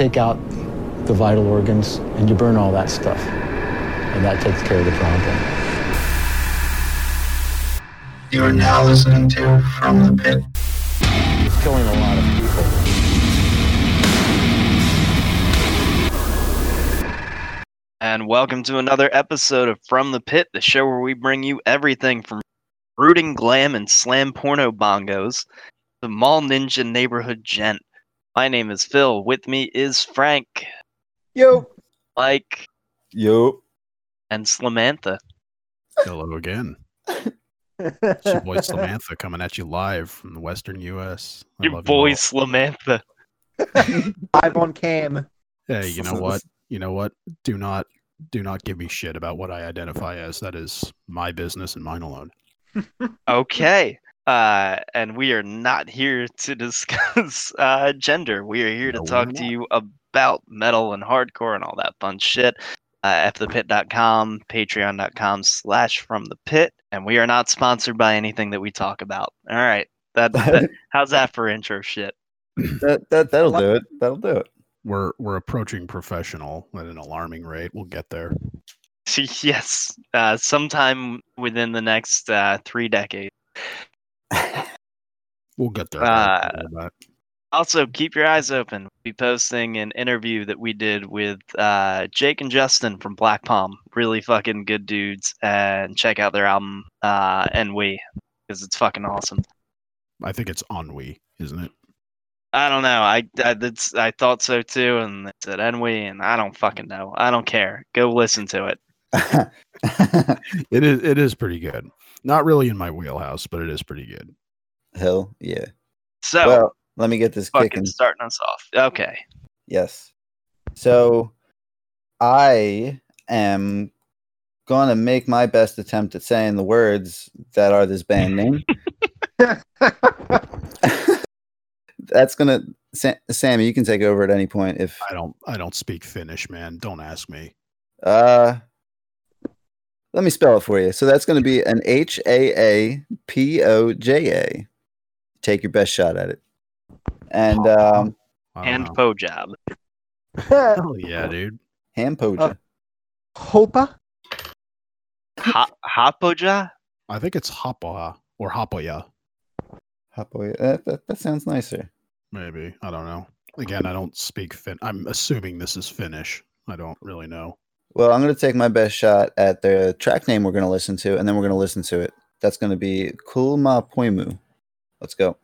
take out the vital organs and you burn all that stuff. And that takes care of the problem. You are now listening to From the Pit. It's killing a lot of people. And welcome to another episode of From the Pit, the show where we bring you everything from brooding glam and slam porno bongos to mall ninja neighborhood gent. My name is Phil. With me is Frank, Yo. Mike, Yo. and Samantha. Hello again. It's your boy Samantha coming at you live from the Western U.S. I Your love you boy all. Samantha. Live on cam. Hey, you know what? You know what? Do not, do not give me shit about what I identify as. That is my business and mine alone. Okay. Uh, and we are not here to discuss uh, gender. We are here to No, we're talk to you about metal and hardcore and all that fun shit. Uh, fthepit.com, patreon.com slash from the pit. And we are not sponsored by anything that we talk about. All right. That, that how's that for intro shit? That that that'll do it. That'll do it. We're we're approaching professional at an alarming rate. We'll get there. yes. Uh, sometime within the next uh, three decades. We'll get there. Uh, Don't worry about it. Also, keep your eyes open. We'll be posting an interview that we did with uh, Jake and Justin from Black Palm. Really fucking good dudes. And check out their album, uh, and we, because it's fucking awesome. I think it's ennui, isn't it? I don't know. I I, that's, I thought so too, and it said Enwy, and I don't fucking know. I don't care. Go listen to it. It is. It is pretty good. Not really in my wheelhouse, but it is pretty good. Hell yeah. So, Well, let me get this fucking kicking. starting us off. Okay. Yes. So I am gonna make my best attempt at saying the words that are this band name. That's gonna Sa- Sammy, you can take over at any point if I don't. I don't speak Finnish, man. Don't ask me. uh let me spell it for you. So that's gonna be an H A A P O J A. Take your best shot at it. And um I don't And know. Pojab. Hell yeah, dude. Ham Poja. Uh, Hopa? Ha- Hapoja? I think it's Hapoha or Hapoya. Hapoy- That, that, that sounds nicer. Maybe. I don't know. Again, I don't speak Fin. I'm assuming this is Finnish. I don't really know. Well, I'm going to take my best shot at the track name we're going to listen to, and then we're going to listen to it. That's going to be Kulma Poimu. Let's go.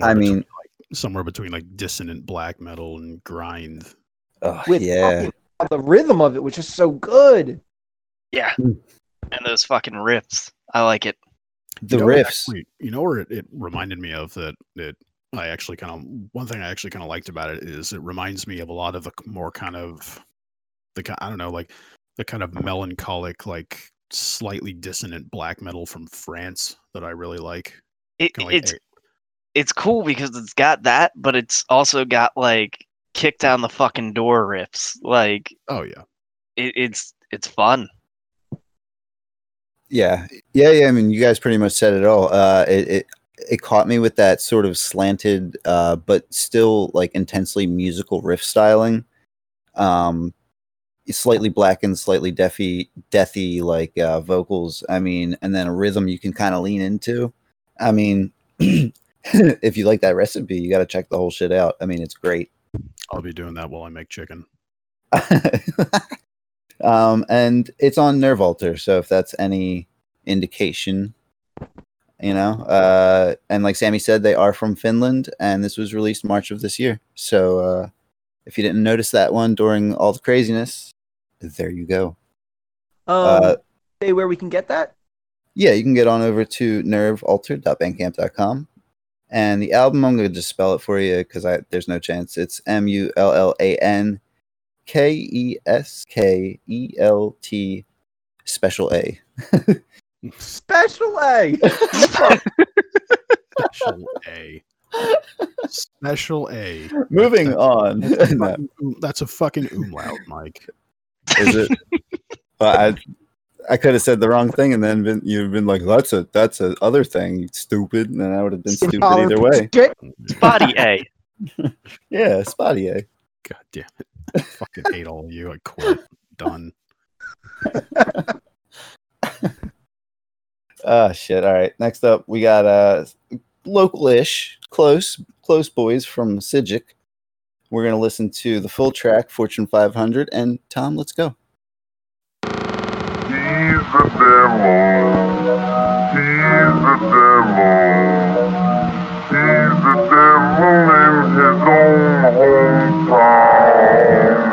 Somewhere I between, mean- like, somewhere between like dissonant black metal and grind. Oh, With yeah. fucking- the rhythm of it, which is so good. Yeah. Hmm. And those fucking riffs. I like it. The you know riffs. actually- you know where it, it reminded me of that It I actually kind of one thing I actually kind of liked about it is it reminds me of a lot of the more kind of the ki- I don't know like the kind of melancholic like slightly dissonant black metal from France that I really like. It, Kinda like it's a- it's cool because it's got that, but it's also got like kick down the fucking door riffs. Like oh yeah. it, it's it's fun. Yeah, yeah, yeah. I mean, you guys pretty much said it all. Uh, it it it caught me with that sort of slanted, uh, but still like intensely musical riff styling. Um, slightly blackened, slightly deafy, deathy like uh, vocals. I mean, and then a rhythm you can kind of lean into. I mean, if you like that recipe, you got to check the whole shit out. I mean, it's great. I'll be doing that while I make chicken. um, and it's on Nerve Altar, so if that's any indication, you know. Uh, and like Sammy said, they are from Finland, and this was released March of this year. So uh, if you didn't notice that one during all the craziness, there you go. Um, Uh, say where we can get that. Yeah, you can get on over to nervealtar.bandcamp.com. And the album, I'm going to just spell it for you because I there's no chance. It's M U L L A N K E S K E L T special A. Special A. Special A. Special A. Moving That's on. a No, fucking um- That's a fucking umlaut, Mike. is it? Well, I I could have said the wrong thing, and then been, you've been like, "That's a that's a other thing, stupid," and then I would have been stupid either way. Shit. Body A. Yeah, spotty A. God damn it. I fucking hate all of you. I quit. Done. Ah, shit. All right. Next up, we got uh local-ish, close, close boys from Psijic. We're gonna listen to the full track, Fortune 500, and Tom, let's go. He's the devil. He's the devil. He's the devil in his own hometown.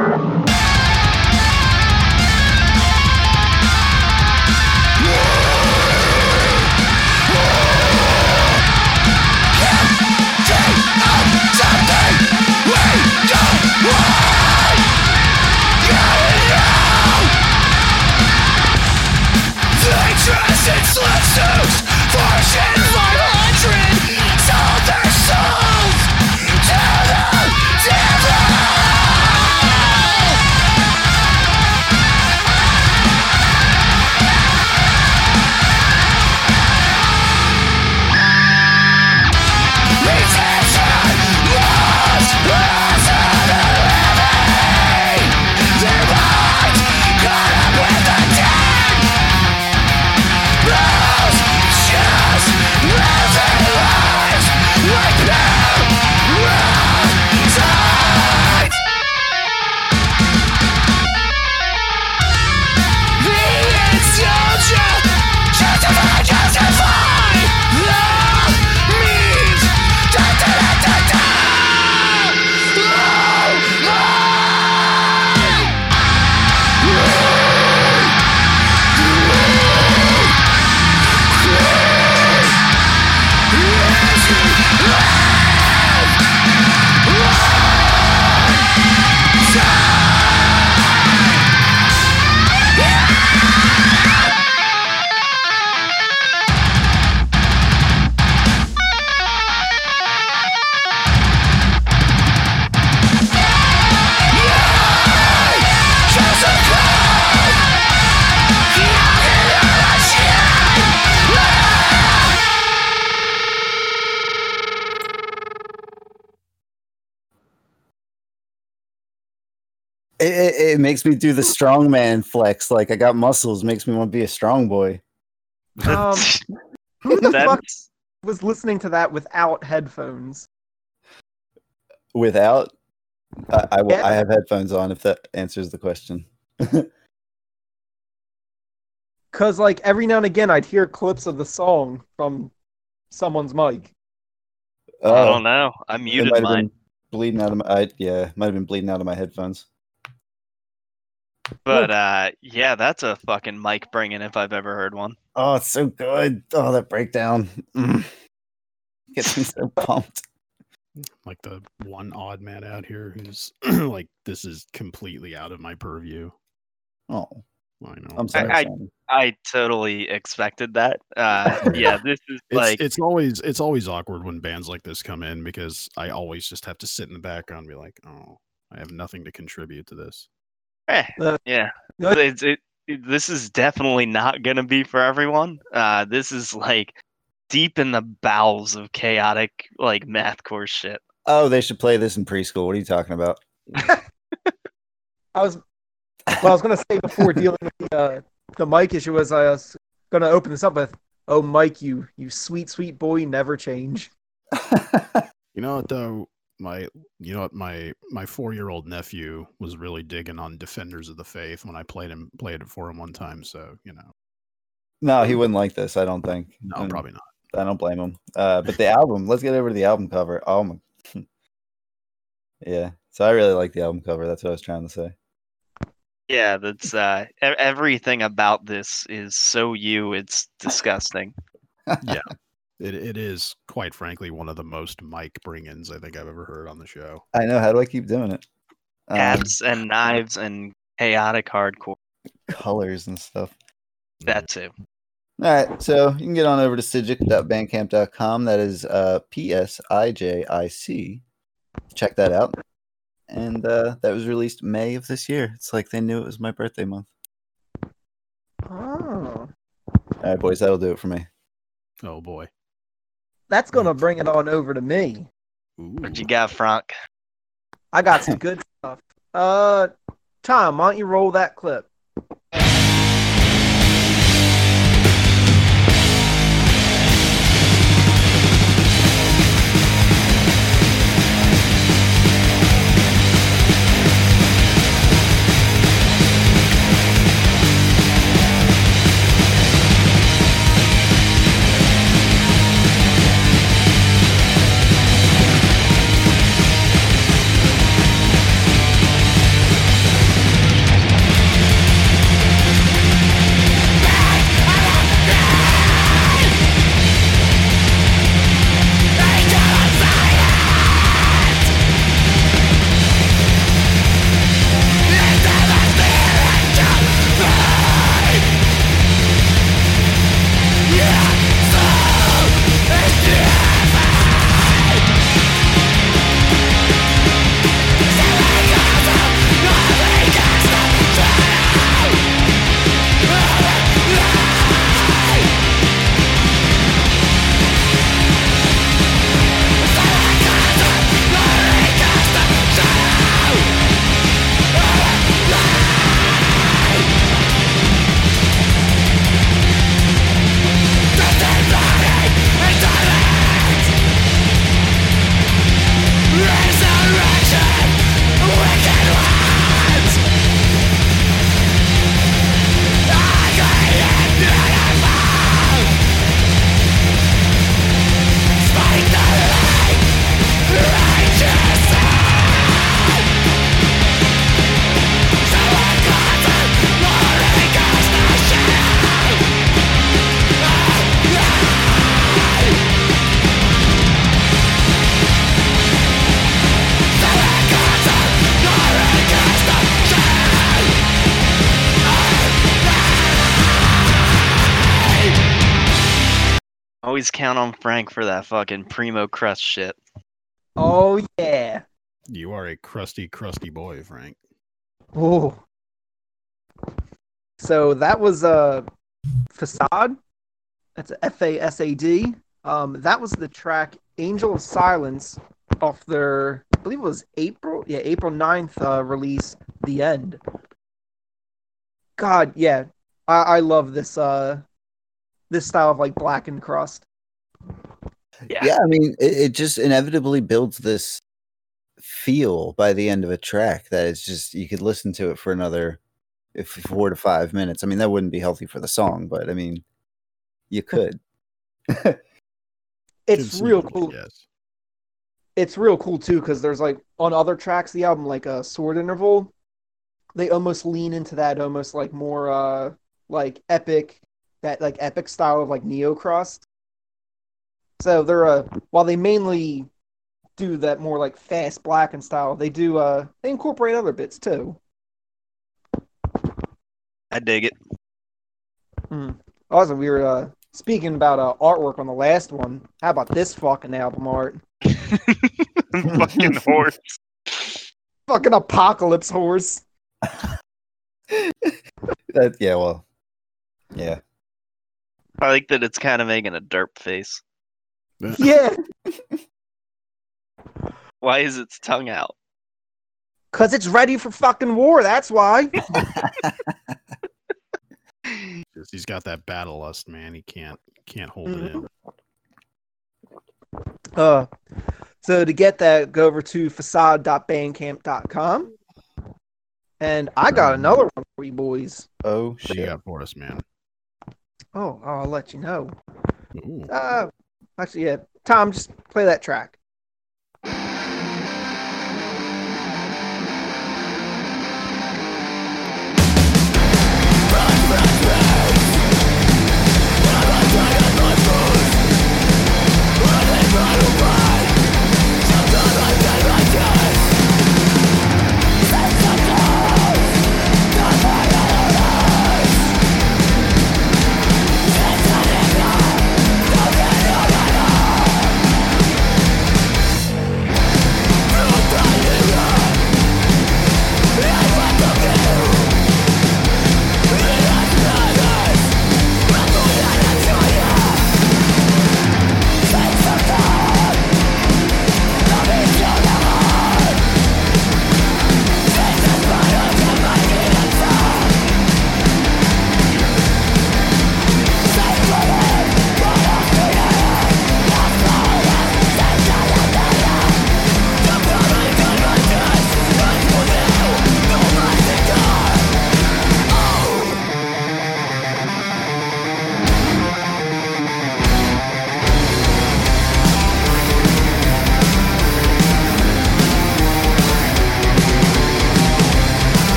It, it, it makes me do the strongman flex. Like I got muscles, makes me want to be a strong boy. Um, who the fuck was listening to that without headphones? Without, I, I, Yeah. I have headphones on. If that answers the question. Cause like every now and again I'd hear clips of the song from someone's mic. I Oh, don't know. I it muted mine, been bleeding out of my. I, yeah, might have been bleeding out of my headphones. But uh, yeah, that's a fucking Mike bringing if I've ever heard one. Oh, it's so good. Oh, that breakdown mm. gets me so pumped. Like the one odd man out here who's like, this is completely out of my purview. Oh, I know. I'm sorry. I- Simon. I totally expected that. Uh, yeah, this is It's, like it's always it's always awkward when bands like this come in because I always just have to sit in the background and be like, oh, I have nothing to contribute to this. Eh, Uh, yeah. Good. It's, it, it- this is definitely not gonna be for everyone. Uh, this is like deep in the bowels of chaotic like mathcore shit. Oh, they should play this in preschool. What are you talking about? I was well, I was gonna say before dealing with the, uh, the mic issue was I was gonna open this up with, "Oh, Mike, you you sweet sweet boy, never change." You know what though? My you know what my my four year old nephew was really digging on Defenders of the Faith when I played him played it for him one time. So you know, no, he wouldn't like this. I don't think. no, And probably not. I don't blame him. Uh, but the album. Let's get over to the album cover. Oh my. yeah. So I really like the album cover. That's what I was trying to say. Yeah, that's uh, everything about this is so you. It's disgusting. It it is quite frankly one of the most Mike bring-ins I think I've ever heard on the show. I know. How do I keep doing it? Um, Hats and knives and chaotic hardcore. colors and stuff. That too. All right, so you can get on over to psijic.bandcamp.com. That is uh, P S I J I C. Check that out. And uh, that was released May of this year. It's like they knew it was my birthday month. Oh, All right, boys, that'll do it for me. Oh boy. That's gonna bring it on over to me. Ooh. What you got, Frank? I got some good stuff. Uh, Tom, why don't you roll that clip? Always count on Frank for that fucking primo crust shit. Oh yeah. You are a crusty, crusty boy, Frank. Oh. So that was uh, Fasad. That's a F A S A D. Um, that was the track "Angel of Silence" off their, I believe it was April, yeah, April 9th uh, release. The end. God, yeah, I, I love this uh, this style of like blackened crust. Yeah. Yeah, I mean, it, it just inevitably builds this feel by the end of a track that it's just you could listen to it for another if four to five minutes. I mean, that wouldn't be healthy for the song, but I mean, you could. It's real cool. Yes. it's real cool too because there's like on other tracks the album like a uh, sword interval they almost lean into that almost like more uh like epic that like epic style of like neo crust so they're uh while they mainly do that more like fast black and style they do uh they incorporate other bits too I dig it. Also, we were uh, speaking about uh, artwork on the last one. How about this fucking album art? Fucking horse. Fucking apocalypse horse. That, yeah, well, yeah. I like that it's kind of making a derp face. Yeah, Why is its tongue out? cause it's ready for fucking war. That's why. Just- He's got that battle lust, man. He can't can't hold it in. Uh, so to get that, go over to fasad.bandcamp.com. And I got another one for you boys. Oh What you got for us, man? Oh, I'll let you know. Ooh. Uh, actually, yeah. Tom, just play that track.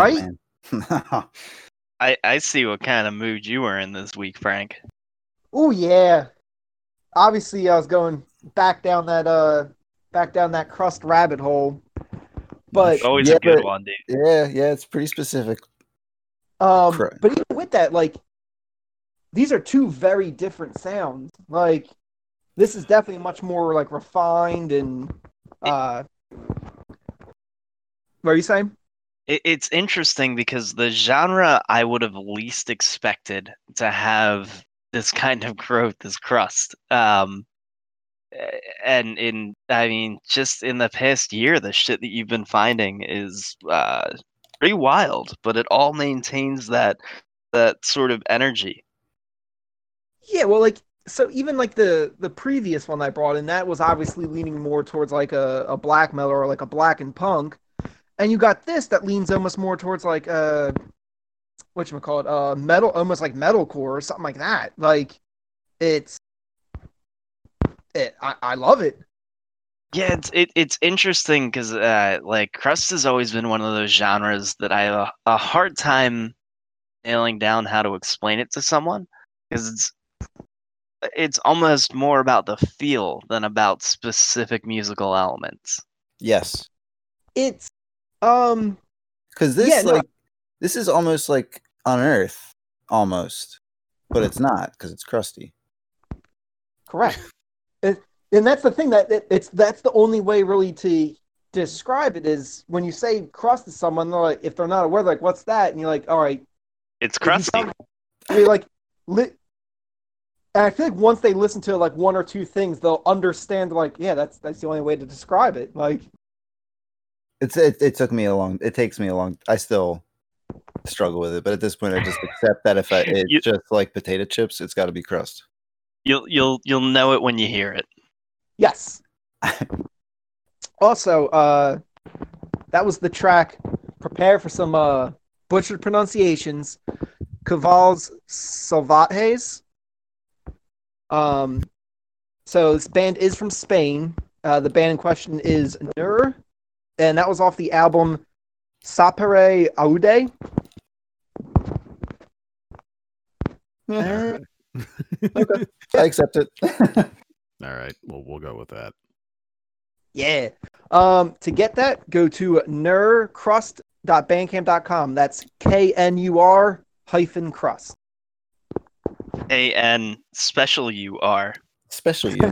Right? man. I, I see what kind of mood you were in this week, Frank. Oh yeah. Obviously, I was going back down that uh, back down that crust rabbit hole. But Always Yeah, a good but- one, dude. yeah, yeah, it's pretty specific. Um, Correct. but even with that, like, these are two very different sounds. Like, this is definitely much more like refined and. Uh, what are you saying? It, it's interesting because the genre I would have least expected to have this kind of growth is crust. Um, and in, I mean, just in the past year, the shit that you've been finding is uh, pretty wild, but it all maintains that that sort of energy. Yeah, well, like, so even like the the previous one I brought in, that was obviously leaning more towards like a, a black metal or like a black and punk, and you got this that leans almost more towards like uh, what you call it, uh, metal, almost like metalcore or something like that. Like, it's it. I, I love it. Yeah, it's it, it's interesting because uh, like crust has always been one of those genres that I have a, a hard time nailing down how to explain it to someone because it's it's almost more about the feel than about specific musical elements. Yes, It's um because this Yeah, no. like this is almost like on Earth, almost, but it's not because it's crusty. Correct. and, and that's the thing that it, it's that's the only way really to describe it is when you say crust to someone, they're like if they're not aware, they're like what's that? And you're like, all right, It's crusty. tell me- you're like, li- and I feel like once they listen to like one or two things, they'll understand. Like, yeah, that's that's the only way to describe it. Like, It's it, it took me a long. It takes me a long. I still struggle with it, but at this point, I just accept that if I, it's You- just like potato chips, it's got to be crust. You'll you'll you'll know it when you hear it. yes. also, uh, that was the track. Prepare for some uh, butchered pronunciations. Cavals Salvajes. Um, so this band is from Spain. Uh, the band in question is Knur, and that was off the album Sapere Aude. Eh, I accept it. All right, well, we'll go with that. Yeah. Um, to get that, go to knur-crust.bandcamp.com. That's K N U R hyphen crust. A N special U R. are. Especially you.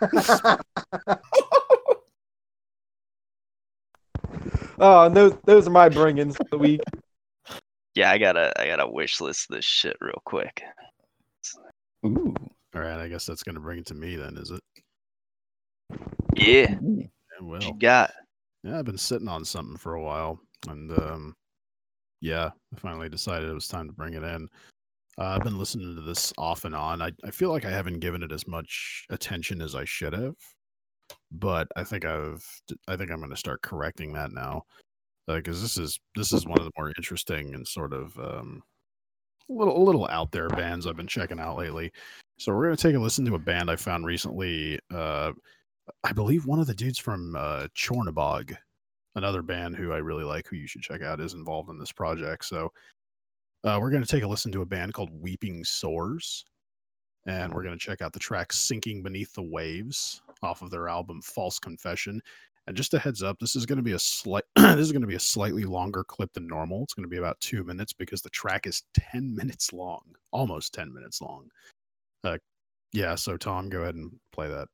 oh, and those those are my bring-ins for the week. Yeah, I gotta I gotta wish list this shit real quick. Ooh. All right, I guess that's going to bring it to me then, is it? Yeah, Ooh. Yeah, what you well, got? yeah, I've been sitting on something for a while, and um, yeah, I finally decided it was time to bring it in. Uh, I've been listening to this off and on. I, I feel like I haven't given it as much attention as I should have, but I think I've I think I'm going to start correcting that now, because this is this is one of the more interesting and sort of um, little little out there bands I've been checking out lately. So we're going to take a listen to a band I found recently. Uh, I believe one of the dudes from uh, Chornobog, another band who I really like, who you should check out, is involved in this project. So uh, we're going to take a listen to a band called Weeping Sores, and we're going to check out the track "Sinking Beneath the Waves" off of their album "False Confession." And just a heads up, this is going to be a slight this is going to be a slightly longer clip than normal. It's going to be about two minutes because the track is ten minutes long, almost ten minutes long. Uh, yeah, so Tom, go ahead and play that.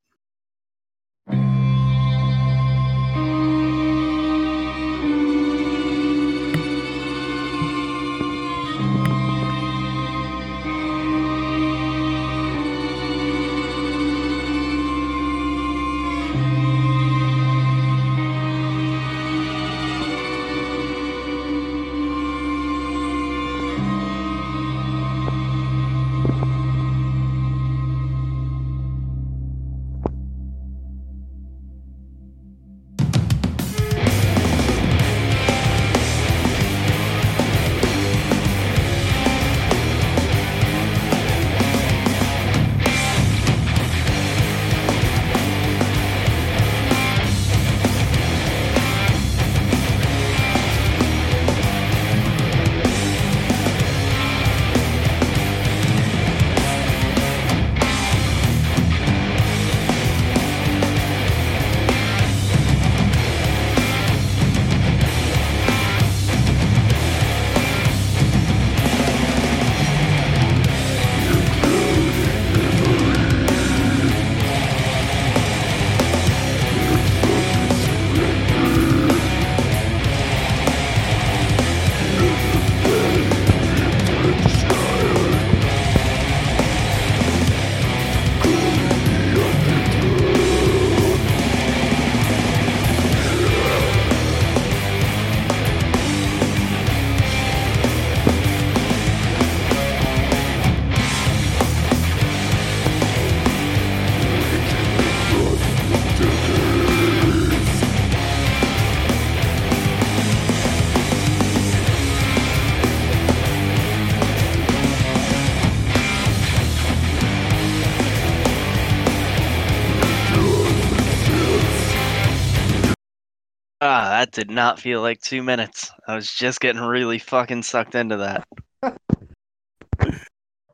That did not feel like two minutes. I was just getting really fucking sucked into that.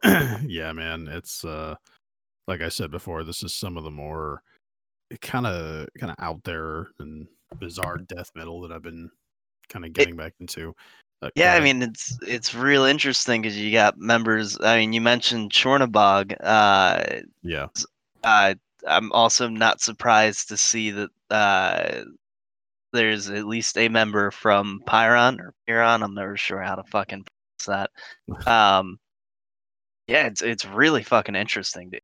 yeah, man, it's uh like I said before, this is some of the more kind of kind of out there and bizarre death metal that I've been kind of getting back into. Uh, Yeah, I mean it's it's real interesting because you got members. I mean, you mentioned Chornobog. Uh, yeah, uh, I'm also not surprised to see that uh, there's at least a member from Pyrrhon or Pyrrhon. I'm never sure how to fucking pronounce that. Um, yeah, it's it's really fucking interesting. Dude.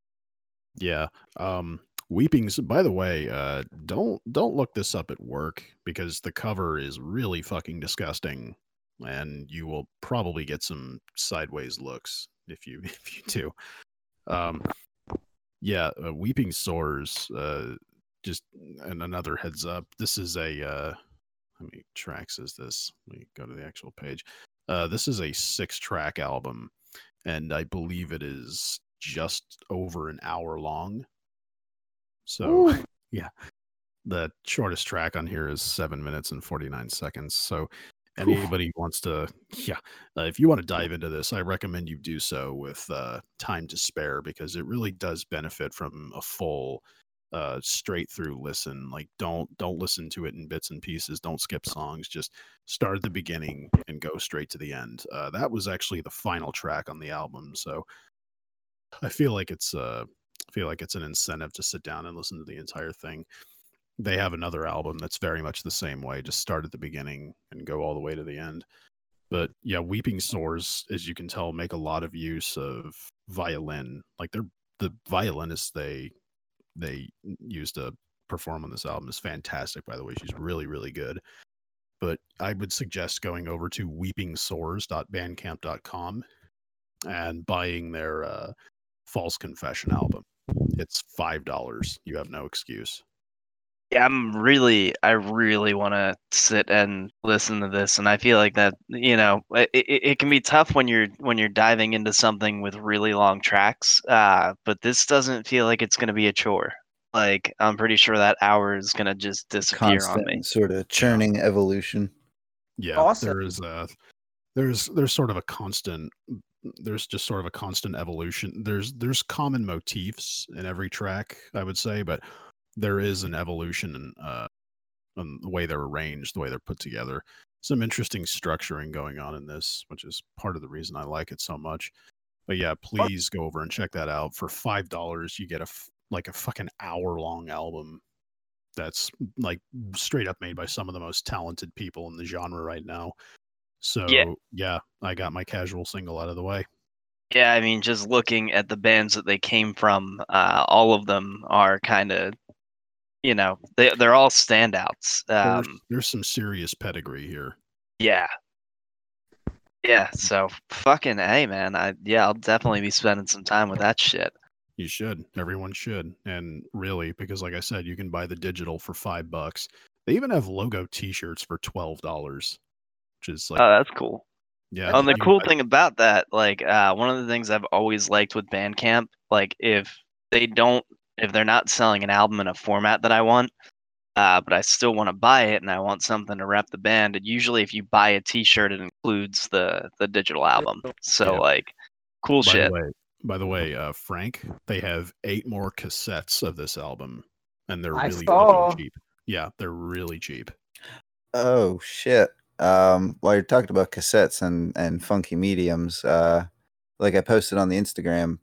yeah. Um, Weepings. By the way, uh, don't don't look this up at work because the cover is really fucking disgusting, and you will probably get some sideways looks if you if you do. Um, yeah, uh, Weeping Sores. Uh, just and another heads up. This is a uh, how many tracks is this? Let me go to the actual page. Uh, this is a six track album, and I believe it is just over an hour long. So, Ooh. yeah, the shortest track on here is seven minutes and 49 seconds. So, anybody who wants to, yeah, uh, if you want to dive into this, I recommend you do so with uh, time to spare because it really does benefit from a full uh straight through listen like don't don't listen to it in bits and pieces don't skip songs just start at the beginning and go straight to the end uh that was actually the final track on the album so i feel like it's uh feel like it's an incentive to sit down and listen to the entire thing. They have another album that's very much the same way just start at the beginning and go all the way to the end. But yeah weeping sores as you can tell make a lot of use of violin like they're the violinist they they used to perform on this album is fantastic by the way. She's really really good. But i would suggest going over to weepingsores.bandcamp.com and buying their uh, false confession album. It's five dollars. You have no excuse Yeah, I'm really, I really want to sit and listen to this, and I feel like that, you know, it, it, it can be tough when you're when you're diving into something with really long tracks. Uh, but this doesn't feel like it's going to be a chore. Like I'm pretty sure that hour is going to just disappear on me. Sort of churning evolution. yeah Awesome. there is a there's there's sort of a constant there's just sort of a constant evolution there's there's common motifs in every track i would say but there is an evolution in uh in the way they're arranged the way they're put together. Some interesting structuring going on in this which is part of the reason i like it so much. But yeah please go over and check that out. For five dollars you get a f- like a fucking hour long album that's like straight up made by some of the most talented people in the genre right now. So yeah, I got my casual single out of the way. Yeah, I mean, just looking at the bands that they came from, uh, all of them are kind of, you know, they they're all standouts. There's, Um, there's some serious pedigree here. yeah, yeah. So fucking a man. I yeah, I'll definitely be spending some time with that shit. You should. Everyone should. And really, because like I said, you can buy the digital for five bucks. They even have logo T-shirts for twelve dollars, which is like oh, that's cool. yeah. And the cool I- thing about that, like, uh, one of the things I've always liked with Bandcamp, like, if they don't, if they're not selling an album in a format that I want, uh, but I still want to buy it and I want something to rep the band, and usually if you buy a T-shirt, it includes the the digital album. So Yeah. like, cool by shit. the way, by the way, uh, Frank, they have eight more cassettes of this album, and they're I really saw. cheap. Yeah, they're really cheap. Oh shit. Um while you're talking about cassettes and and funky mediums, uh like I posted on the Instagram,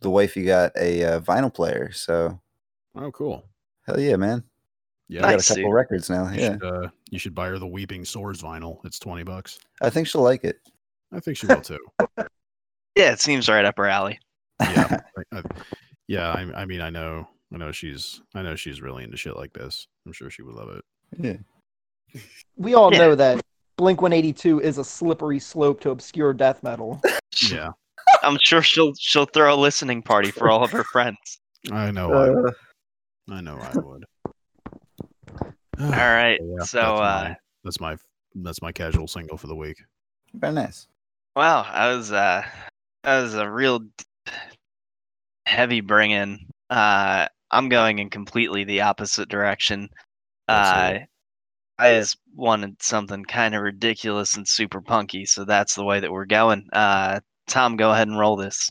the wifey got a uh, vinyl player, so Oh, cool. hell yeah, man. Yeah, I got a couple dude. records now. You Yeah. should, uh, you should buy her the Weeping Sores vinyl. It's twenty bucks. I think she'll like it. I think she will too. Yeah, it seems right up her alley. yeah, I, I, yeah. I, I mean, I know, I know she's, I know she's really into shit like this. I'm sure she would love it. yeah. We all Yeah. know that Blink 182 is a slippery slope to obscure death metal. Yeah, I'm sure she'll she'll throw a listening party for all of her friends. I know. I, would. Uh, I know. I would. All right, Yeah, so that's uh, my, that's my that's my casual single for the week. very nice. Wow, I was uh that was a real heavy bring in. Uh I'm going in completely the opposite direction. Let's Uh it. I just wanted something kind of ridiculous and super punky, so that's the way that we're going. Uh Tom, go ahead and roll this.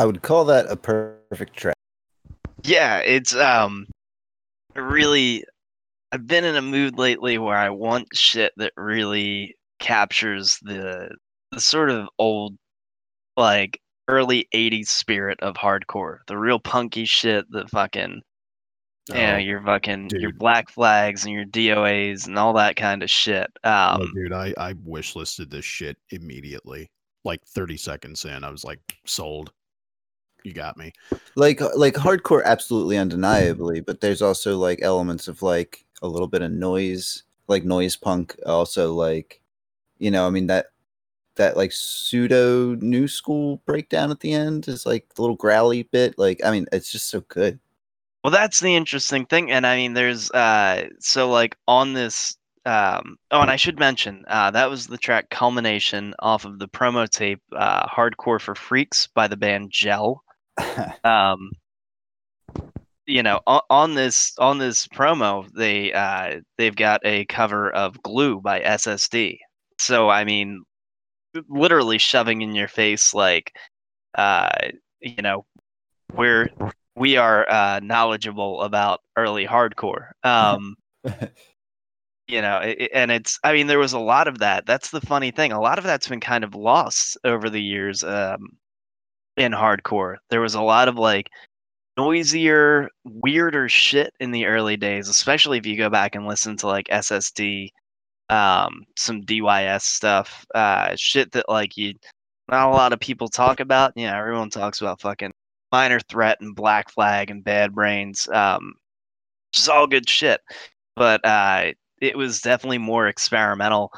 I would call that a perfect track. Yeah, it's um really I've been in a mood lately where I want shit that really captures the the sort of old like early 80s spirit of hardcore. The real punky shit that fucking yeah, Oh, your fucking your black flags and your DOAs and all that kind of shit. oh, Um dude, I I wish listed this shit immediately. Like 30 seconds in, I was like, sold. You got me. Like like hardcore, absolutely undeniably, but there's also like elements of like a little bit of noise, like noise punk. Also, like you know, I mean that that like pseudo new school breakdown at the end is like the little growly bit. Like I mean, it's just so good. Well, that's the interesting thing, and I mean, there's uh, so like on this. Um, oh, and I should mention uh, that was the track "Culmination" off of the promo tape uh, "Hardcore for Freaks" by the band Gel. Um, you know, on, on this on this promo, they uh, they've got a cover of "Glue" by SSD. So I mean, literally shoving in your face like, uh, you know, we're we are uh, knowledgeable about early hardcore. Um, you know, and it's I mean there was a lot of that. That's the funny thing. A lot of that's been kind of lost over the years um, in hardcore. There was a lot of like noisier, weirder shit in the early days, especially if you go back and listen to like SSD, um, some DYS stuff, uh, shit that like you not a lot of people talk about. Yeah, everyone talks about fucking minor threat and black flag and bad brains um which all good shit but uh it was definitely more experimental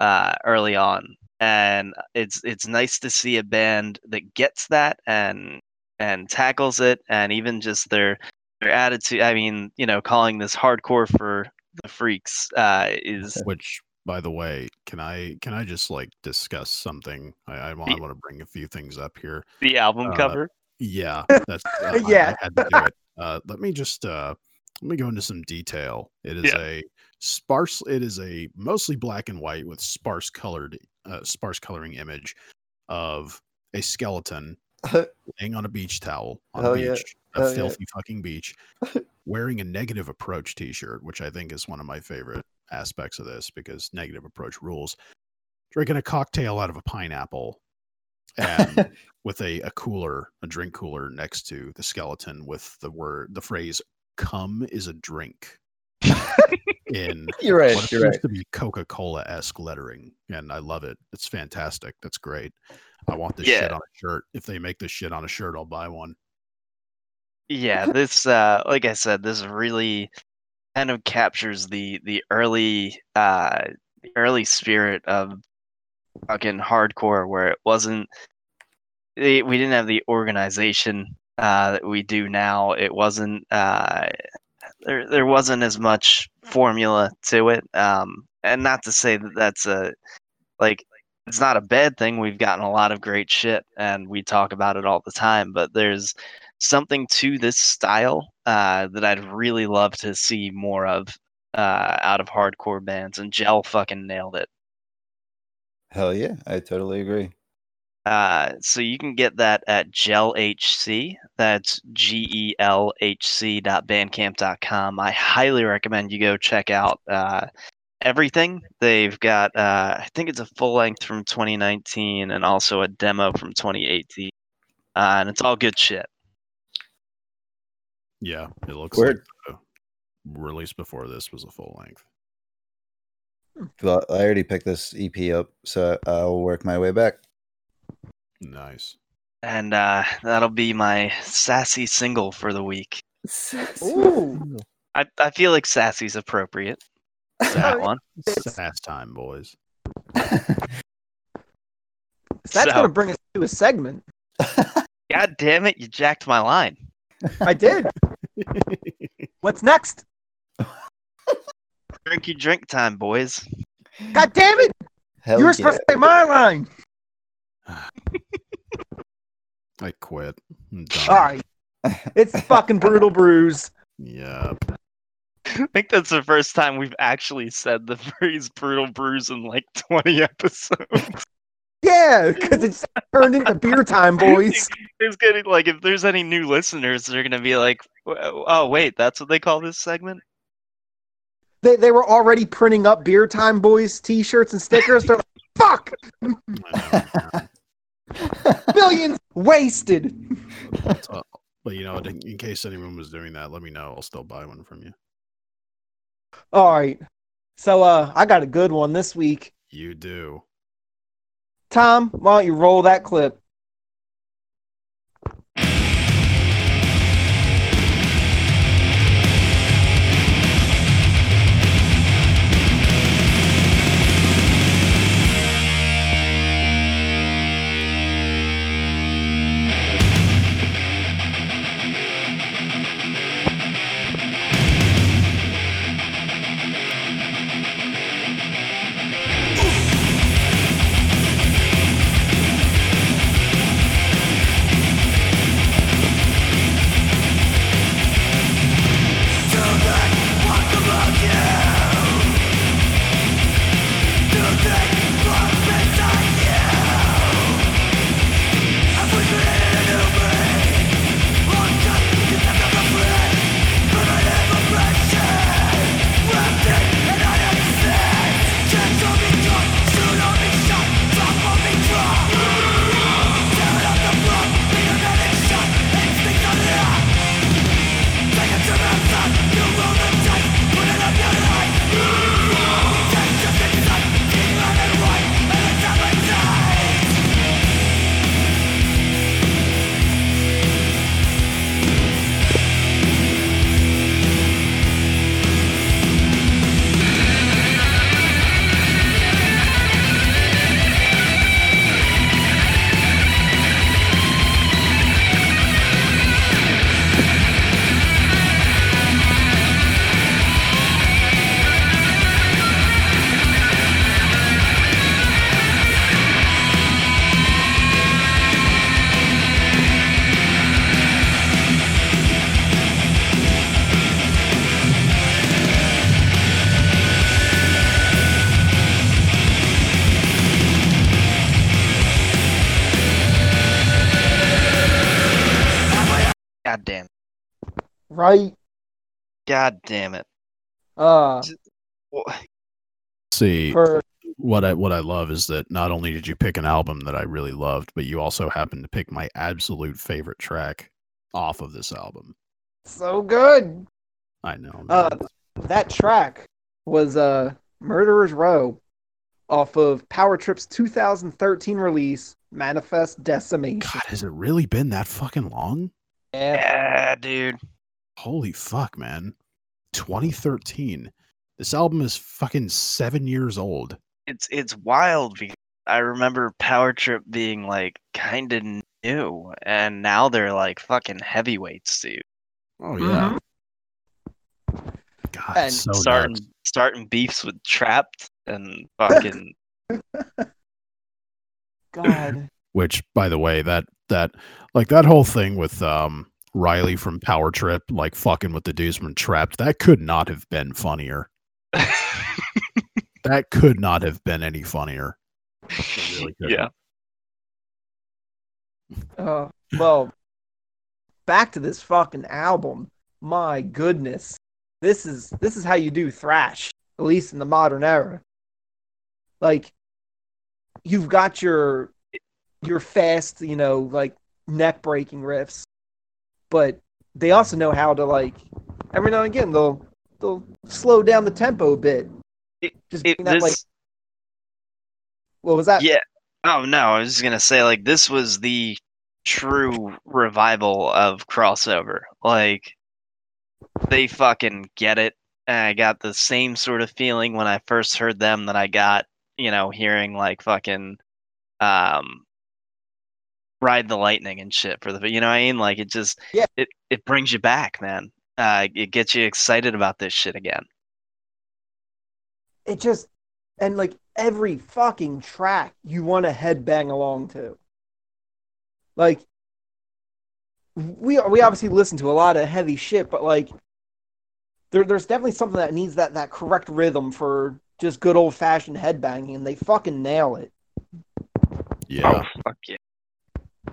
uh early on and it's it's nice to see a band that gets that and and tackles it and even just their their attitude i mean you know calling this hardcore for the freaks uh is Which, by the way, can I can I just like discuss something? I I, wa- I want to bring a few things up here. the album Uh, cover Yeah, that's uh, I- Yeah. I, had to do it. Uh, let me just uh, let me go into some detail. It is Yeah. a sparse. It is a mostly black and white with sparse colored, uh, sparse coloring image of a skeleton laying on a beach towel on Hell a yeah. beach, a Hell yeah. filthy fucking beach, wearing a negative approach T-shirt, which I think is one of my favorite aspects of this because negative approach rules. Drinking a cocktail out of a pineapple, and with a, a cooler, a drink cooler next to the skeleton with the word, the phrase "come is a drink" in You're right. what You're appears right. to be Coca-Cola esque lettering, and I love it. It's fantastic. That's great. I want this shit on a shirt. If they make this shit on a shirt, I'll buy one. yeah this uh like i said this really kind of captures the the early uh the early spirit of fucking hardcore where it wasn't it, we didn't have the organization uh that we do now it wasn't uh there there wasn't as much formula to it um and not to say that that's a like it's not a bad thing we've gotten a lot of great shit and we talk about it all the time but there's something to this style uh, that I'd really love to see more of uh, out of hardcore bands, and Gel fucking nailed it. Hell yeah, I totally agree. Uh, so you can get that at Gel HC. That's G E L H C dot bandcamp dot com. I highly recommend you go check out uh, everything. They've got, uh, I think it's a full length from 2019 and also a demo from 2018. Uh, and it's all good shit. Yeah, it looks Word. like the release before this was a full length. Well, I already picked this EP up, so I'll work my way back. Nice. And uh, that'll be my sassy single for the week. Ooh. I, I feel like sassy's appropriate. That one. It's- Sass time, boys. That's So- gonna bring us to a segment. God damn it, you jacked my line. I did. What's next? Drinky drink time, boys. God damn it! Hell you were yeah. supposed to say my line. I quit. I'm. All right. It's fucking brutal bruise. Yeah. I think that's the first time we've actually said the phrase brutal bruise in like 20 episodes. Yeah, because it's turned into beer time, boys. It's getting like if there's any new listeners, they're gonna be like, "Oh wait, that's what they call this segment." They they were already printing up beer time, boys T-shirts and stickers. They're like, fuck, I millions wasted. Uh, but you know, in, in case anyone was doing that, let me know. I'll still buy one from you. All right, so uh, I got a good one this week. You do. Tom, why don't you roll that clip? Right? God damn it. Uh, See, for what I what I love is that not only did you pick an album that I really loved, but you also happened to pick my absolute favorite track off of this album. so good. I know. man. Uh, that track was uh Murderer's Row off of Power Trip's 2013 release Manifest Decimation. God, has it really been that fucking long? Yeah. Yeah, dude. Holy fuck, man. 2013. This album is fucking seven years old. It's it's wild because I remember Power Trip being like kind of new, and now they're like fucking heavyweights, dude. Oh yeah. Mhm. God, And so starting nuts. starting beefs with Trapped and fucking God. Which, by the way, that that like that whole thing with um Riley from Power Trip, like fucking with the dudes from Trapped, that could not have been funnier. That could not have been any funnier. really yeah. Uh, well, back to this fucking album. My goodness, this is this is how you do thrash, at least in the modern era. Like, you've got your your fast, you know, like neck breaking riffs, but they also know how to like every now and again they'll they'll slow down the tempo a bit. It- Just It, that this, like what was that? yeah. Oh no, I was just gonna say like this was the true revival of crossover. Like they fucking get it. And I got the same sort of feeling when I first heard them that I got, you know, hearing like fucking um Ride the Lightning and shit for the you know what I mean? Like it just Yeah. it, it brings you back, man. Uh it gets you excited about this shit again. it just and like every fucking track you want to headbang along to. Like we we obviously listen to a lot of heavy shit, but like there there's definitely something that needs that that correct rhythm for just good old fashioned headbanging, and they fucking nail it. Yeah. Oh fuck yeah!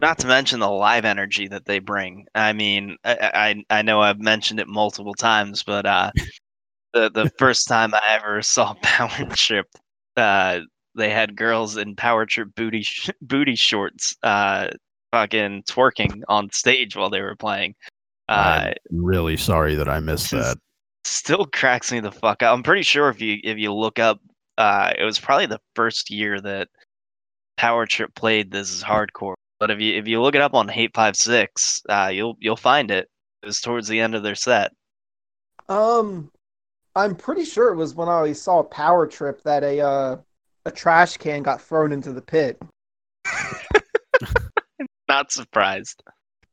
Not to mention the live energy that they bring. I mean, I I, I know I've mentioned it multiple times, but uh, the the first time I ever saw Power Trip, uh, they had girls in Power Trip booty sh- booty shorts, uh, fucking twerking on stage while they were playing. Uh, I'm really sorry that I missed that. still cracks me the fuck up. I'm pretty sure if you if you look up, uh, it was probably the first year that Power Trip played This Is Hardcore. But if you if you look it up on Hate Five Six, uh, you'll you'll find it. It was towards the end of their set. Um, I'm pretty sure it was when I saw a Power Trip that a uh, a trash can got thrown into the pit. Not surprised.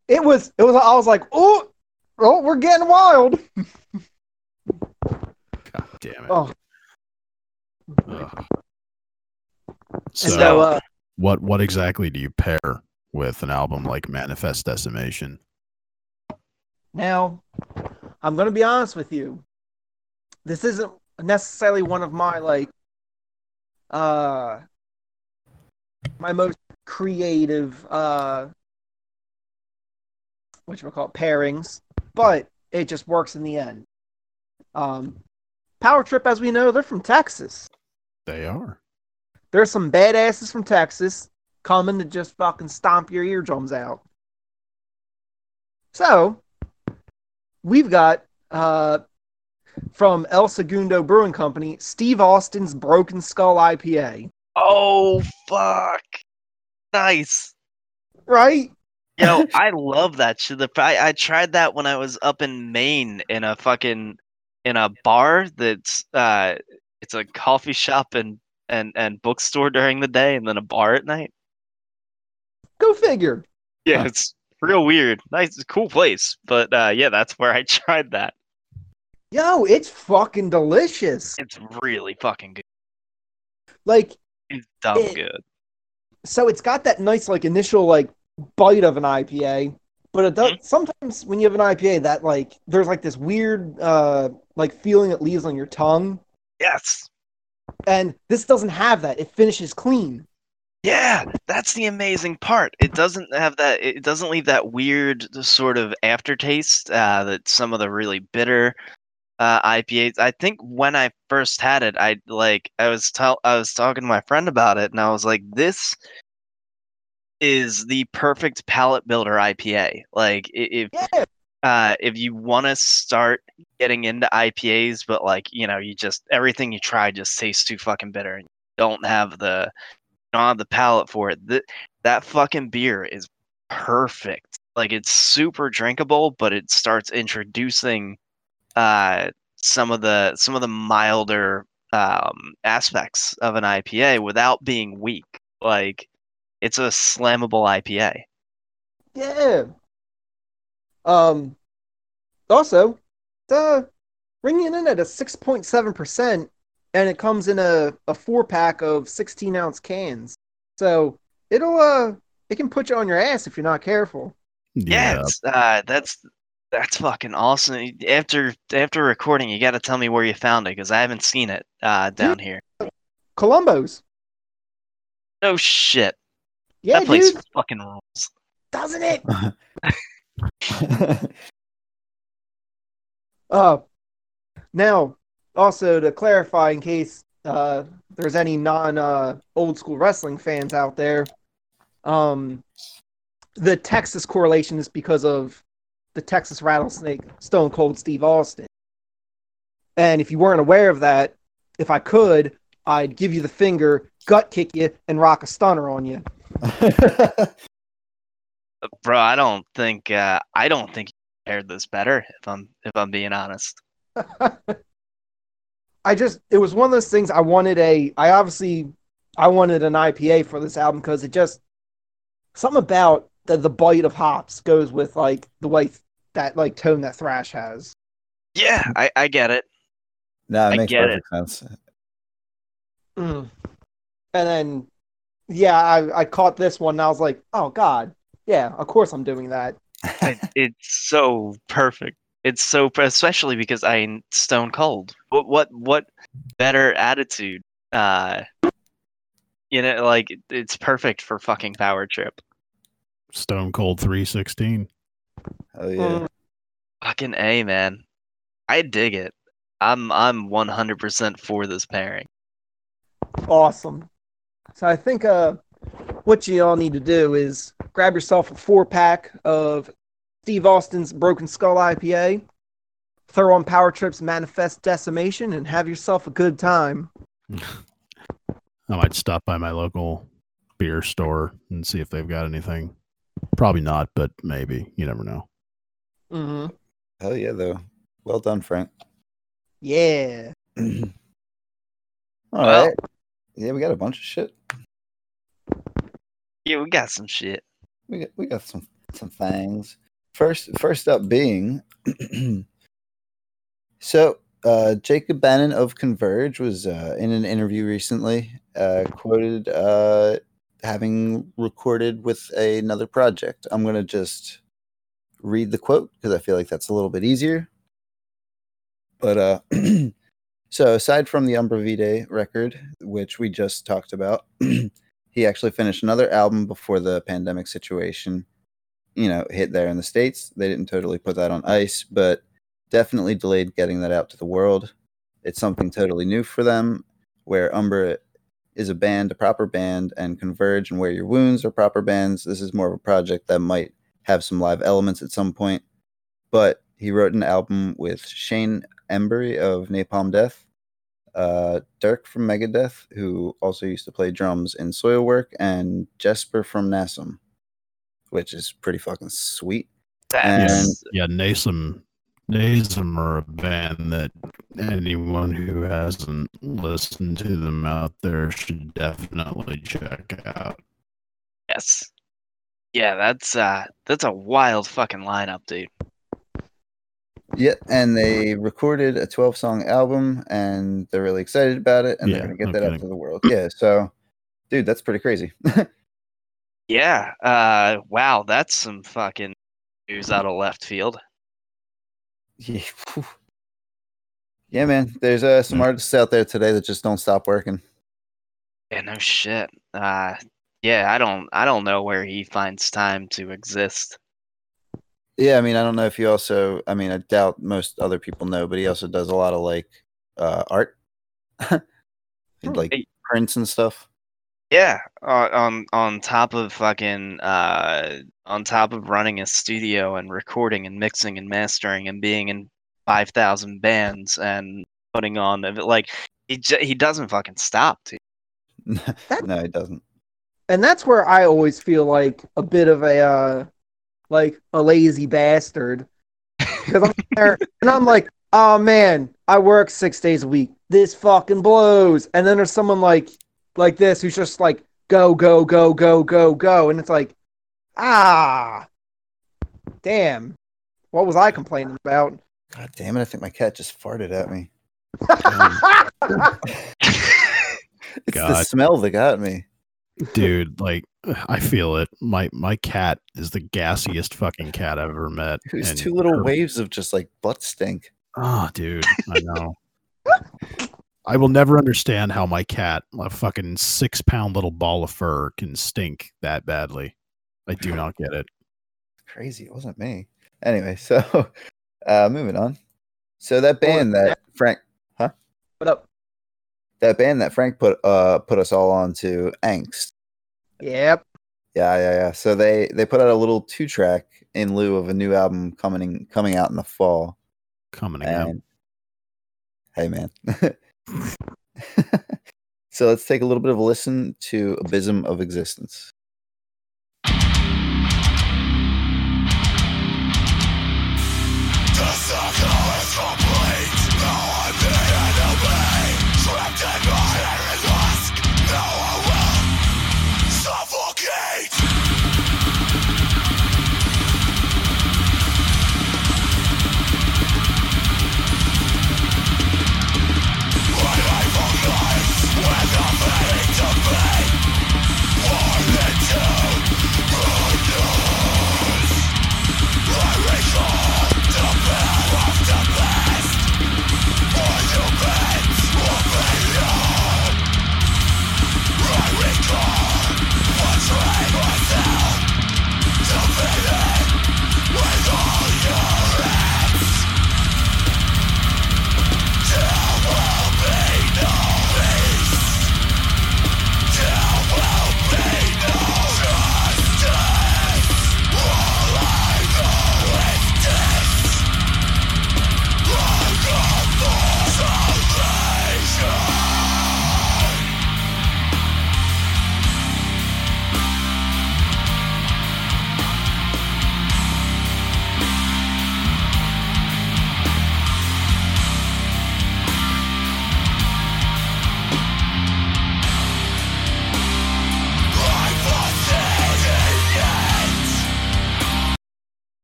It was it was I was like, oh, oh, we're getting wild. God damn it. Oh, Ugh. So, so uh, what what exactly do you pair with an album like Manifest Decimation? now I'm gonna be honest with you. This isn't necessarily one of my like uh my most creative uh what you call it pairings, but it just works in the end. Um Power Trip, as we know, they're from Texas. They are. There's some badasses from Texas coming to just fucking stomp your eardrums out. So, we've got uh, from El Segundo Brewing Company, Steve Austin's Broken Skull IPA. Oh fuck! Nice. Right? Yo, I love that shit. The I, I tried that when I was up in Maine in a fucking in a bar that's uh it's a coffee shop and and and bookstore during the day and then a bar at night. Go figure. Yeah, Huh. it's real weird. Nice, cool place. But uh yeah, that's where I tried that. Yo, it's fucking delicious. It's really fucking good. Like, It's dumb It- good. so it's got that nice like initial like bite of an IPA, but it does sometimes when you have an IPA that like there's like this weird uh like feeling it leaves on your tongue. Yes. And this doesn't have that. It finishes clean. Yeah, that's the amazing part. It doesn't have that. It doesn't leave that weird sort of aftertaste uh, that some of the really bitter uh, IPAs. I think when I first had it, I like I was tell I was talking to my friend about it, and I was like, "This is the perfect palate builder IPA." Like, if Yeah. uh, if you want to start getting into IPAs, but like you know, you just everything you try just tastes too fucking bitter, and you don't have the don't have the palate for it. That that fucking beer is perfect. Like it's super drinkable, but it starts introducing uh, some of the some of the milder um, aspects of an IPA without being weak. Like it's a slammable IPA. Yeah. Um also, the bringing it in at a 6.7% and it comes in a, a four pack of 16 ounce cans. So it'll uh it can put you on your ass if you're not careful. Yeah, it's, uh, that's that's fucking awesome. After after recording, you got to tell me where you found it because I haven't seen it uh, down here. Columbo's. No shit, Yeah, that place dude, fucking rules. doesn't it? Uh, now, also to clarify, in case uh, there's any non uh, old school wrestling fans out there, um, the Texas correlation is because of the Texas Rattlesnake, Stone Cold Steve Austin. And if you weren't aware of that, if I could, I'd give you the finger, gut kick you, and rock a stunner on you. Bro, I don't think uh, I don't think you paired this better. If I'm if I'm being honest. I just it was one of those things I wanted a I obviously I wanted an IPA for this album because it just something about the the bite of hops goes with like the way that like tone that thrash has. Yeah, I, I get it. no, I makes get perfect sense. Mm. And then yeah, I I caught this one and I was like, oh god, yeah, of course I'm doing that. it, it's so perfect. It's so especially because I'm stone cold. What what what better attitude? Uh, You know, like it's perfect for fucking Power Trip. Stone Cold 316. Oh yeah. Fucking A, man. I dig it. I'm I'm 100% for this pairing. Awesome. So I think uh, what you all need to do is grab yourself a four pack of Steve Austin's Broken Skull IPA, throw on Power Trip's Manifest Decimation, and have yourself a good time. I might stop by my local beer store and see if they've got anything. Probably not, but maybe. You never know. Mm-hmm. Hell yeah, though. Well done, Frank. Yeah. All Well- right. Yeah, we got a bunch of shit. Yeah, we got some shit. We got we got some some things. First first up being so uh Jacob Bannon of Converge was uh in an interview recently uh quoted uh having recorded with another project. I'm gonna just read the quote because I feel like that's a little bit easier. But uh so aside from the Umbra Vitae record, which we just talked about, he actually finished another album before the pandemic situation you know hit there in the states. They didn't totally put that on ice but definitely delayed getting that out to the world. It's something totally new for them where umbra is a band a proper band and converge and Wear Your Wounds are proper bands. This is more of a project that might have some live elements at some point. But he wrote an album with shane embury of napalm death uh, Dirk from Megadeth, who also used to play drums in Soilwork, and Jesper from Nasum, which is pretty fucking sweet. That's Yeah, Nasum. Nasum are a band that anyone who hasn't listened to them out there should definitely check out. yes. Yeah, that's uh that's a wild fucking lineup, dude. Yeah, and they recorded a 12 song album, and they're really excited about it, and Yeah, they're gonna get no that out to the world. Yeah, so, dude, that's pretty crazy. Yeah. Uh wow, that's some fucking news out of left field. yeah, yeah, man. There's uh, some artists out there today that just don't stop working. Yeah, no shit. Uh yeah, I don't I don't know where he finds time to exist. Yeah, I mean, I don't know if you also. I mean, I doubt most other people know, but he also does a lot of like uh, art, like Hey. prints and stuff. Yeah, uh, on on top of fucking uh on top of running a studio and recording and mixing and mastering and being in 5000 bands and putting on like he j- he doesn't fucking stop, dude. no, he doesn't. And that's where I always feel like a bit of a uh like a lazy bastard. Because I'm there and I'm like, oh man, I work six days a week. This fucking blows. And then there's someone like like this who's just like go, go, go, go, go, go. And it's like, ah damn. What was I complaining about? God damn it! I think my cat just farted at me. It's the smell that got me. Dude, like I feel it. My my cat is the gassiest fucking cat I've ever met. There's and two little her- waves of just like butt stink. Oh, dude, I know. I will never understand how my cat, a fucking six pound little ball of fur, can stink that badly. I do not get it. Crazy, it wasn't me. Anyway, so uh moving on. So that band that Frank huh? What up? that band that Frank put uh put us all on to Angst. Yep. Yeah, yeah, yeah. So they they put out a little two track in lieu of a new album coming in, coming out in the fall. Coming again. And hey, man. so let's take a little bit of a listen to Abysm of Existence.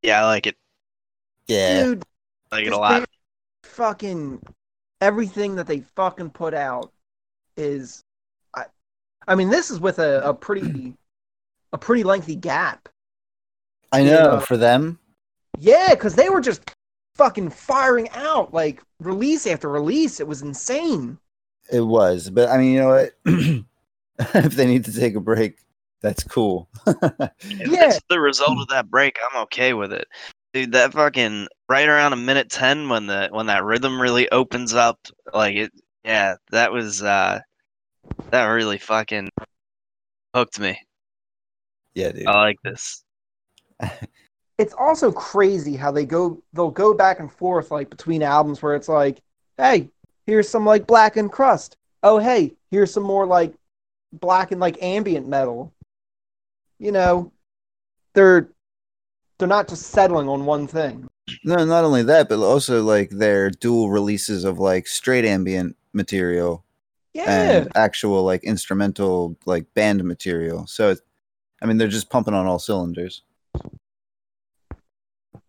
Yeah, I like it. Yeah. Dude, I like it a lot. Fucking everything that they fucking put out is, I, I mean, this is with a, a pretty, a pretty lengthy gap. I know Yeah. for them. Yeah, because they were just fucking firing out like release after release. It was insane. It was, but I mean, you know what? if they need to take a break, that's cool. If Yeah. it's the result of that break, I'm okay with it. Dude, that fucking right around a minute ten when the when that rhythm really opens up, like it yeah, that was uh that really fucking hooked me. yeah, dude. I like this. It's also crazy how they go they'll go back and forth like between albums where it's like, hey, here's some like black and crust. Oh hey, here's some more like black and like ambient metal. You know, they're they're not just settling on one thing. No, not only that, but also like their dual releases of like straight ambient material Yeah. and actual like instrumental like band material. So, it's, I mean, they're just pumping on all cylinders.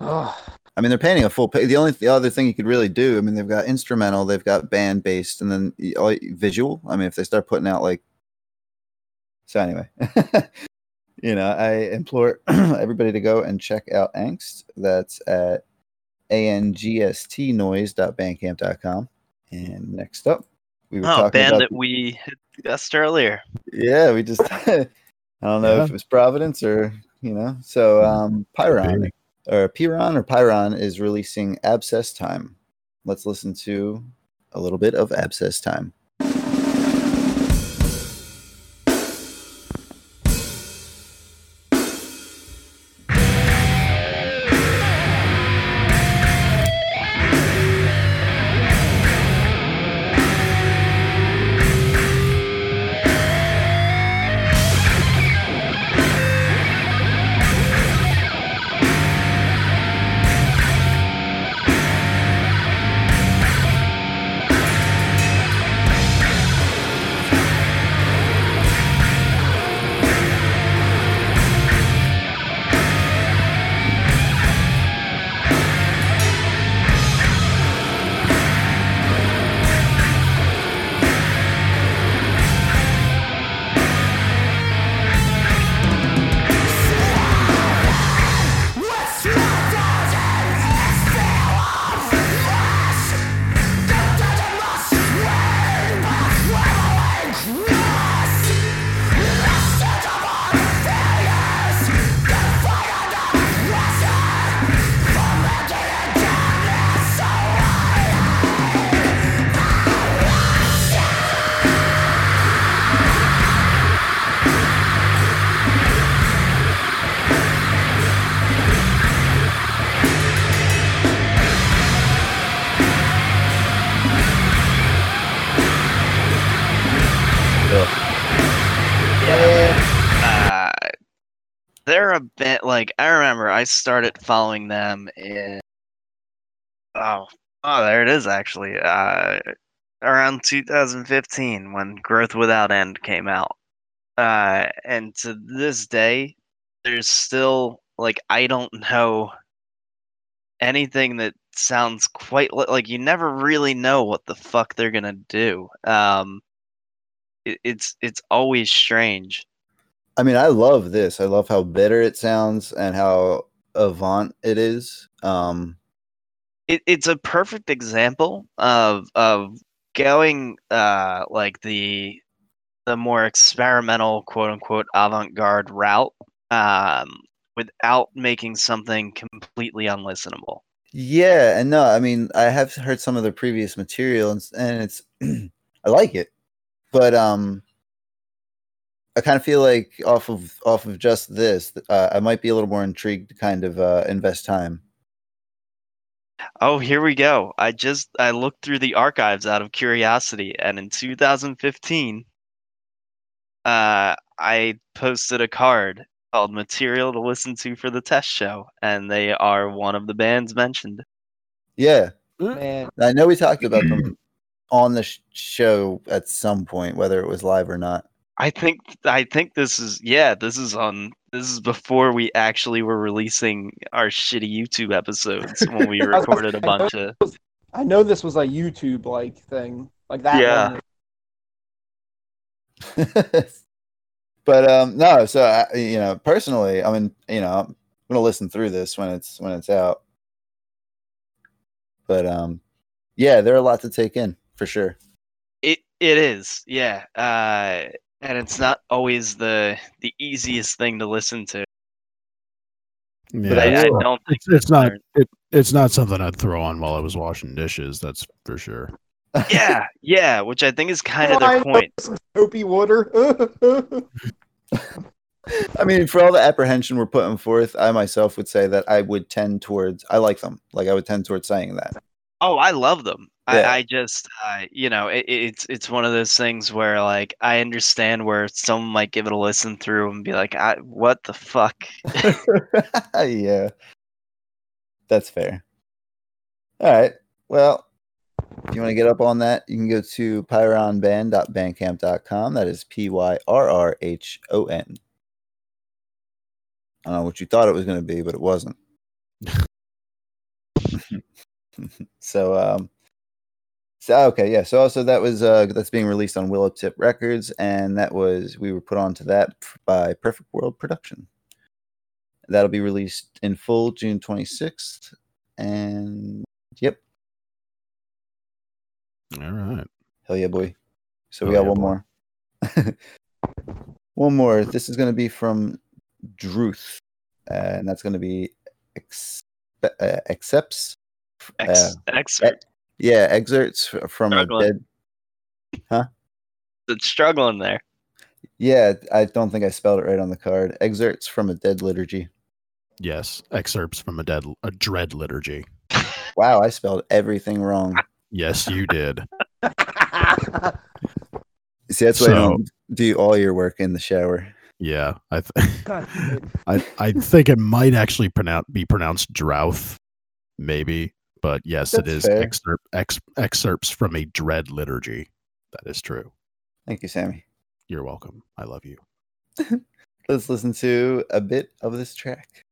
Ugh. I mean, they're painting a full. Pa- the only the other thing you could really do, I mean, they've got instrumental, they've got band based, and then all- visual. I mean, if they start putting out like, so anyway, you know, I implore everybody to go and check out Angst. That's at angstnoise.bandcamp.com. And next up, we were Oh, talking band about that we had discussed earlier. yeah, we just I don't know Yeah. if it was Providence or you know. So um Pyron or Piron or Pyron is releasing Abscess Time. Let's listen to a little bit of Abscess Time. Started following them in oh oh there it is actually uh around 2015 when Growth Without End came out. Uh and to this day there's still like I don't know anything that sounds quite li- like you never really know what the fuck they're gonna do. Um it, it's it's always strange. I mean, I love this. I love how bitter it sounds and how avant it is. Um it, it's a perfect example of of going uh like the the more experimental quote unquote avant-garde route um without making something completely unlistenable Yeah, and no, I mean, I have heard some of the previous material, and, and it's I like it, but um, I kind of feel like off of off of just this, uh, I might be a little more intrigued to kind of uh, invest time. oh here we go. I just i looked through the archives out of curiosity and in 2015 uh i posted a card called material to listen to for the test show and they are one of the bands mentioned. Yeah, Man, I know we talked about them on the sh- show at some point, whether it was live or not. I think I think this is yeah, this is on this is before we actually were releasing our shitty YouTube episodes when we I was gonna recorded a say, I bunch of was- I know this was a YouTube like thing, like that. Yeah. but um no so I, you know personally i mean you know i'm gonna listen through this when it's when it's out but um yeah there are a lot to take in for sure It it is, yeah. Uh, and it's not always the the easiest thing to listen to. Yeah, But I, I don't think it's, it's not it, it's not something I'd throw on while I was washing dishes. That's for sure. Yeah, yeah, which I think is kind of I their point. some soapy water. i mean for all the apprehension we're putting forth i myself would say that i would tend towards i like them like i would tend towards saying that Oh, I love them. I, I just, uh, you know, it, it's it's one of those things where like I understand where someone might give it a listen through and be like, I, "What the fuck?" yeah. That's fair. All right. Well if you want to get up on that you can go to pyrrhonband.bandcamp.com that is p-y-r-r-h-o-n i don't know what you thought it was going to be but it wasn't. So um so okay yeah so also that was uh that's being released on Willowtip records and that was we were put onto that by perfect world production that'll be released in full june 26th and yep All right. hell yeah boy so we got yeah, one boy. more one more this is going to be from Drouth uh, and that's going to be ex- uh, accepts Ex, uh, excerpt. Yeah excerpts f- from a Struggling. dead It's struggling there. Yeah, I don't think I spelled it right on the card. Excerpts from a dead liturgy. Yes, excerpts from a dead a dread liturgy. Wow, I spelled everything wrong. Yes, you did. See, that's why So- I don't do all your work in the shower. Yeah, I th- God damn it. I I think it might actually pronounce be pronounced drouth, maybe. But yes, it That's is fair. excerpt ex, excerpts from a dread liturgy. That is true. Thank you, Sammy. You're welcome. I love you. Let's listen to a bit of this track.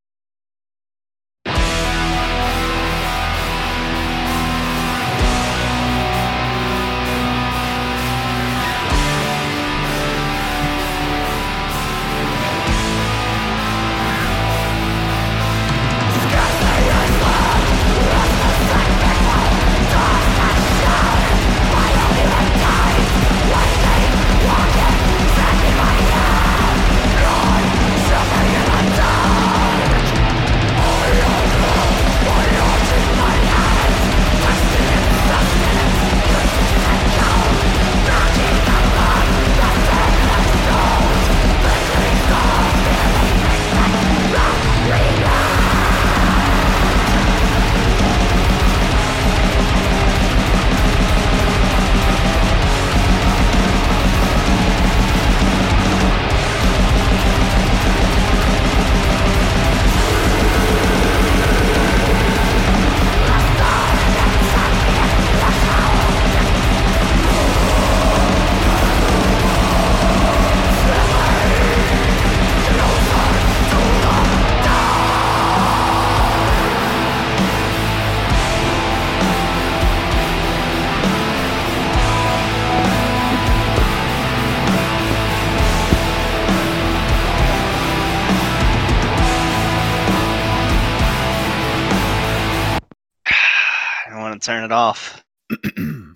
Turn it off.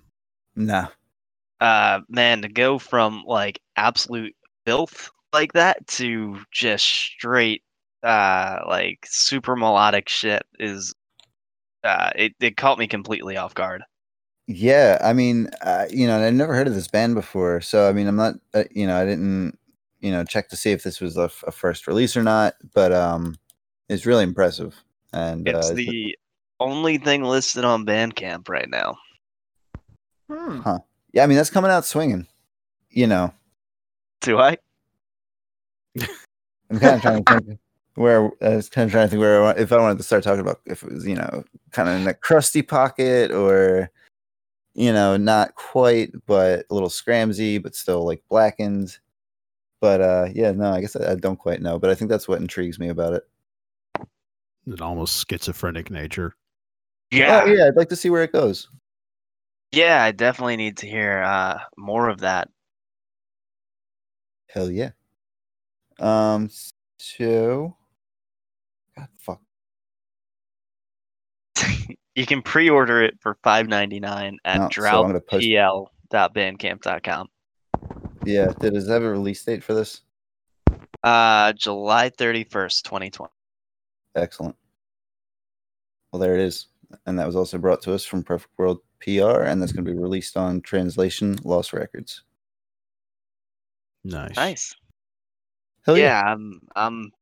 Nah. Uh, man, to go from like absolute filth like that to just straight, uh, like super melodic shit is, uh, it, it caught me completely off guard. Yeah, I mean, uh, you know, I'd never heard of this band before, so I mean, I'm not, uh, you know, I didn't, you know, check to see if this was a, f- a first release or not, but um, it's really impressive. And It's uh, the only thing listed on Bandcamp right now. Hmm. yeah, I mean, that's coming out swinging. You know, Do I? I'm kind of trying to think where I was kind of trying to think where I want, if I wanted to start talking about if it was you know kind of in the crusty pocket or you know not quite but a little scramsy but still like blackened. But uh, yeah, no, I guess I, I don't quite know, but I think that's what intrigues me about it. An almost schizophrenic nature. Yeah, Oh, yeah, I'd like to see where it goes. yeah, I definitely need to hear uh, more of that. Hell yeah. Um, so, God, fuck. you can pre-order it for five ninety nine at No, so I'm gonna post- drouthpl.bandcamp.com. Yeah, did it have a release date for this? Uh, July thirty first, twenty twenty. Excellent. Well, there it is. And that was also brought to us from Perfect World PR, and that's going to be released on Translation Loss Records. Nice. Nice. Hell yeah. yeah, I'm I'm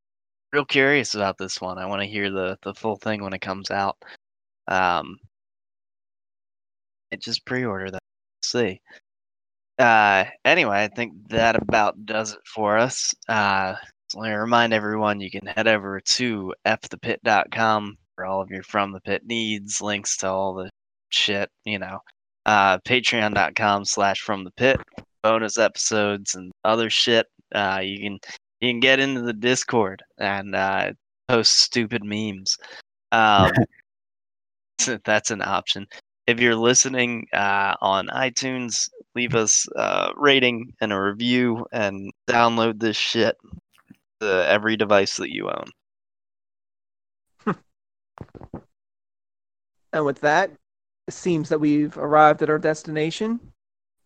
real curious about this one. I want to hear the the full thing when it comes out. Um, it just pre-order that. Let's see. Uh, anyway, I think that about does it for us. Uh, so let me remind everyone you can head over to fthepit.com for all of your from the pit needs, links to all the shit, you know. Uh, patreon.com slash from the pit, bonus episodes and other shit. Uh, you can you can get into the Discord and uh, post stupid memes. Um, that's an option. If you're listening uh, on iTunes, leave us a rating and a review and download this shit to every device that you own. And with that, it seems that we've arrived at our destination.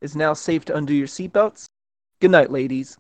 It's now safe to undo your seatbelts. Good night, ladies.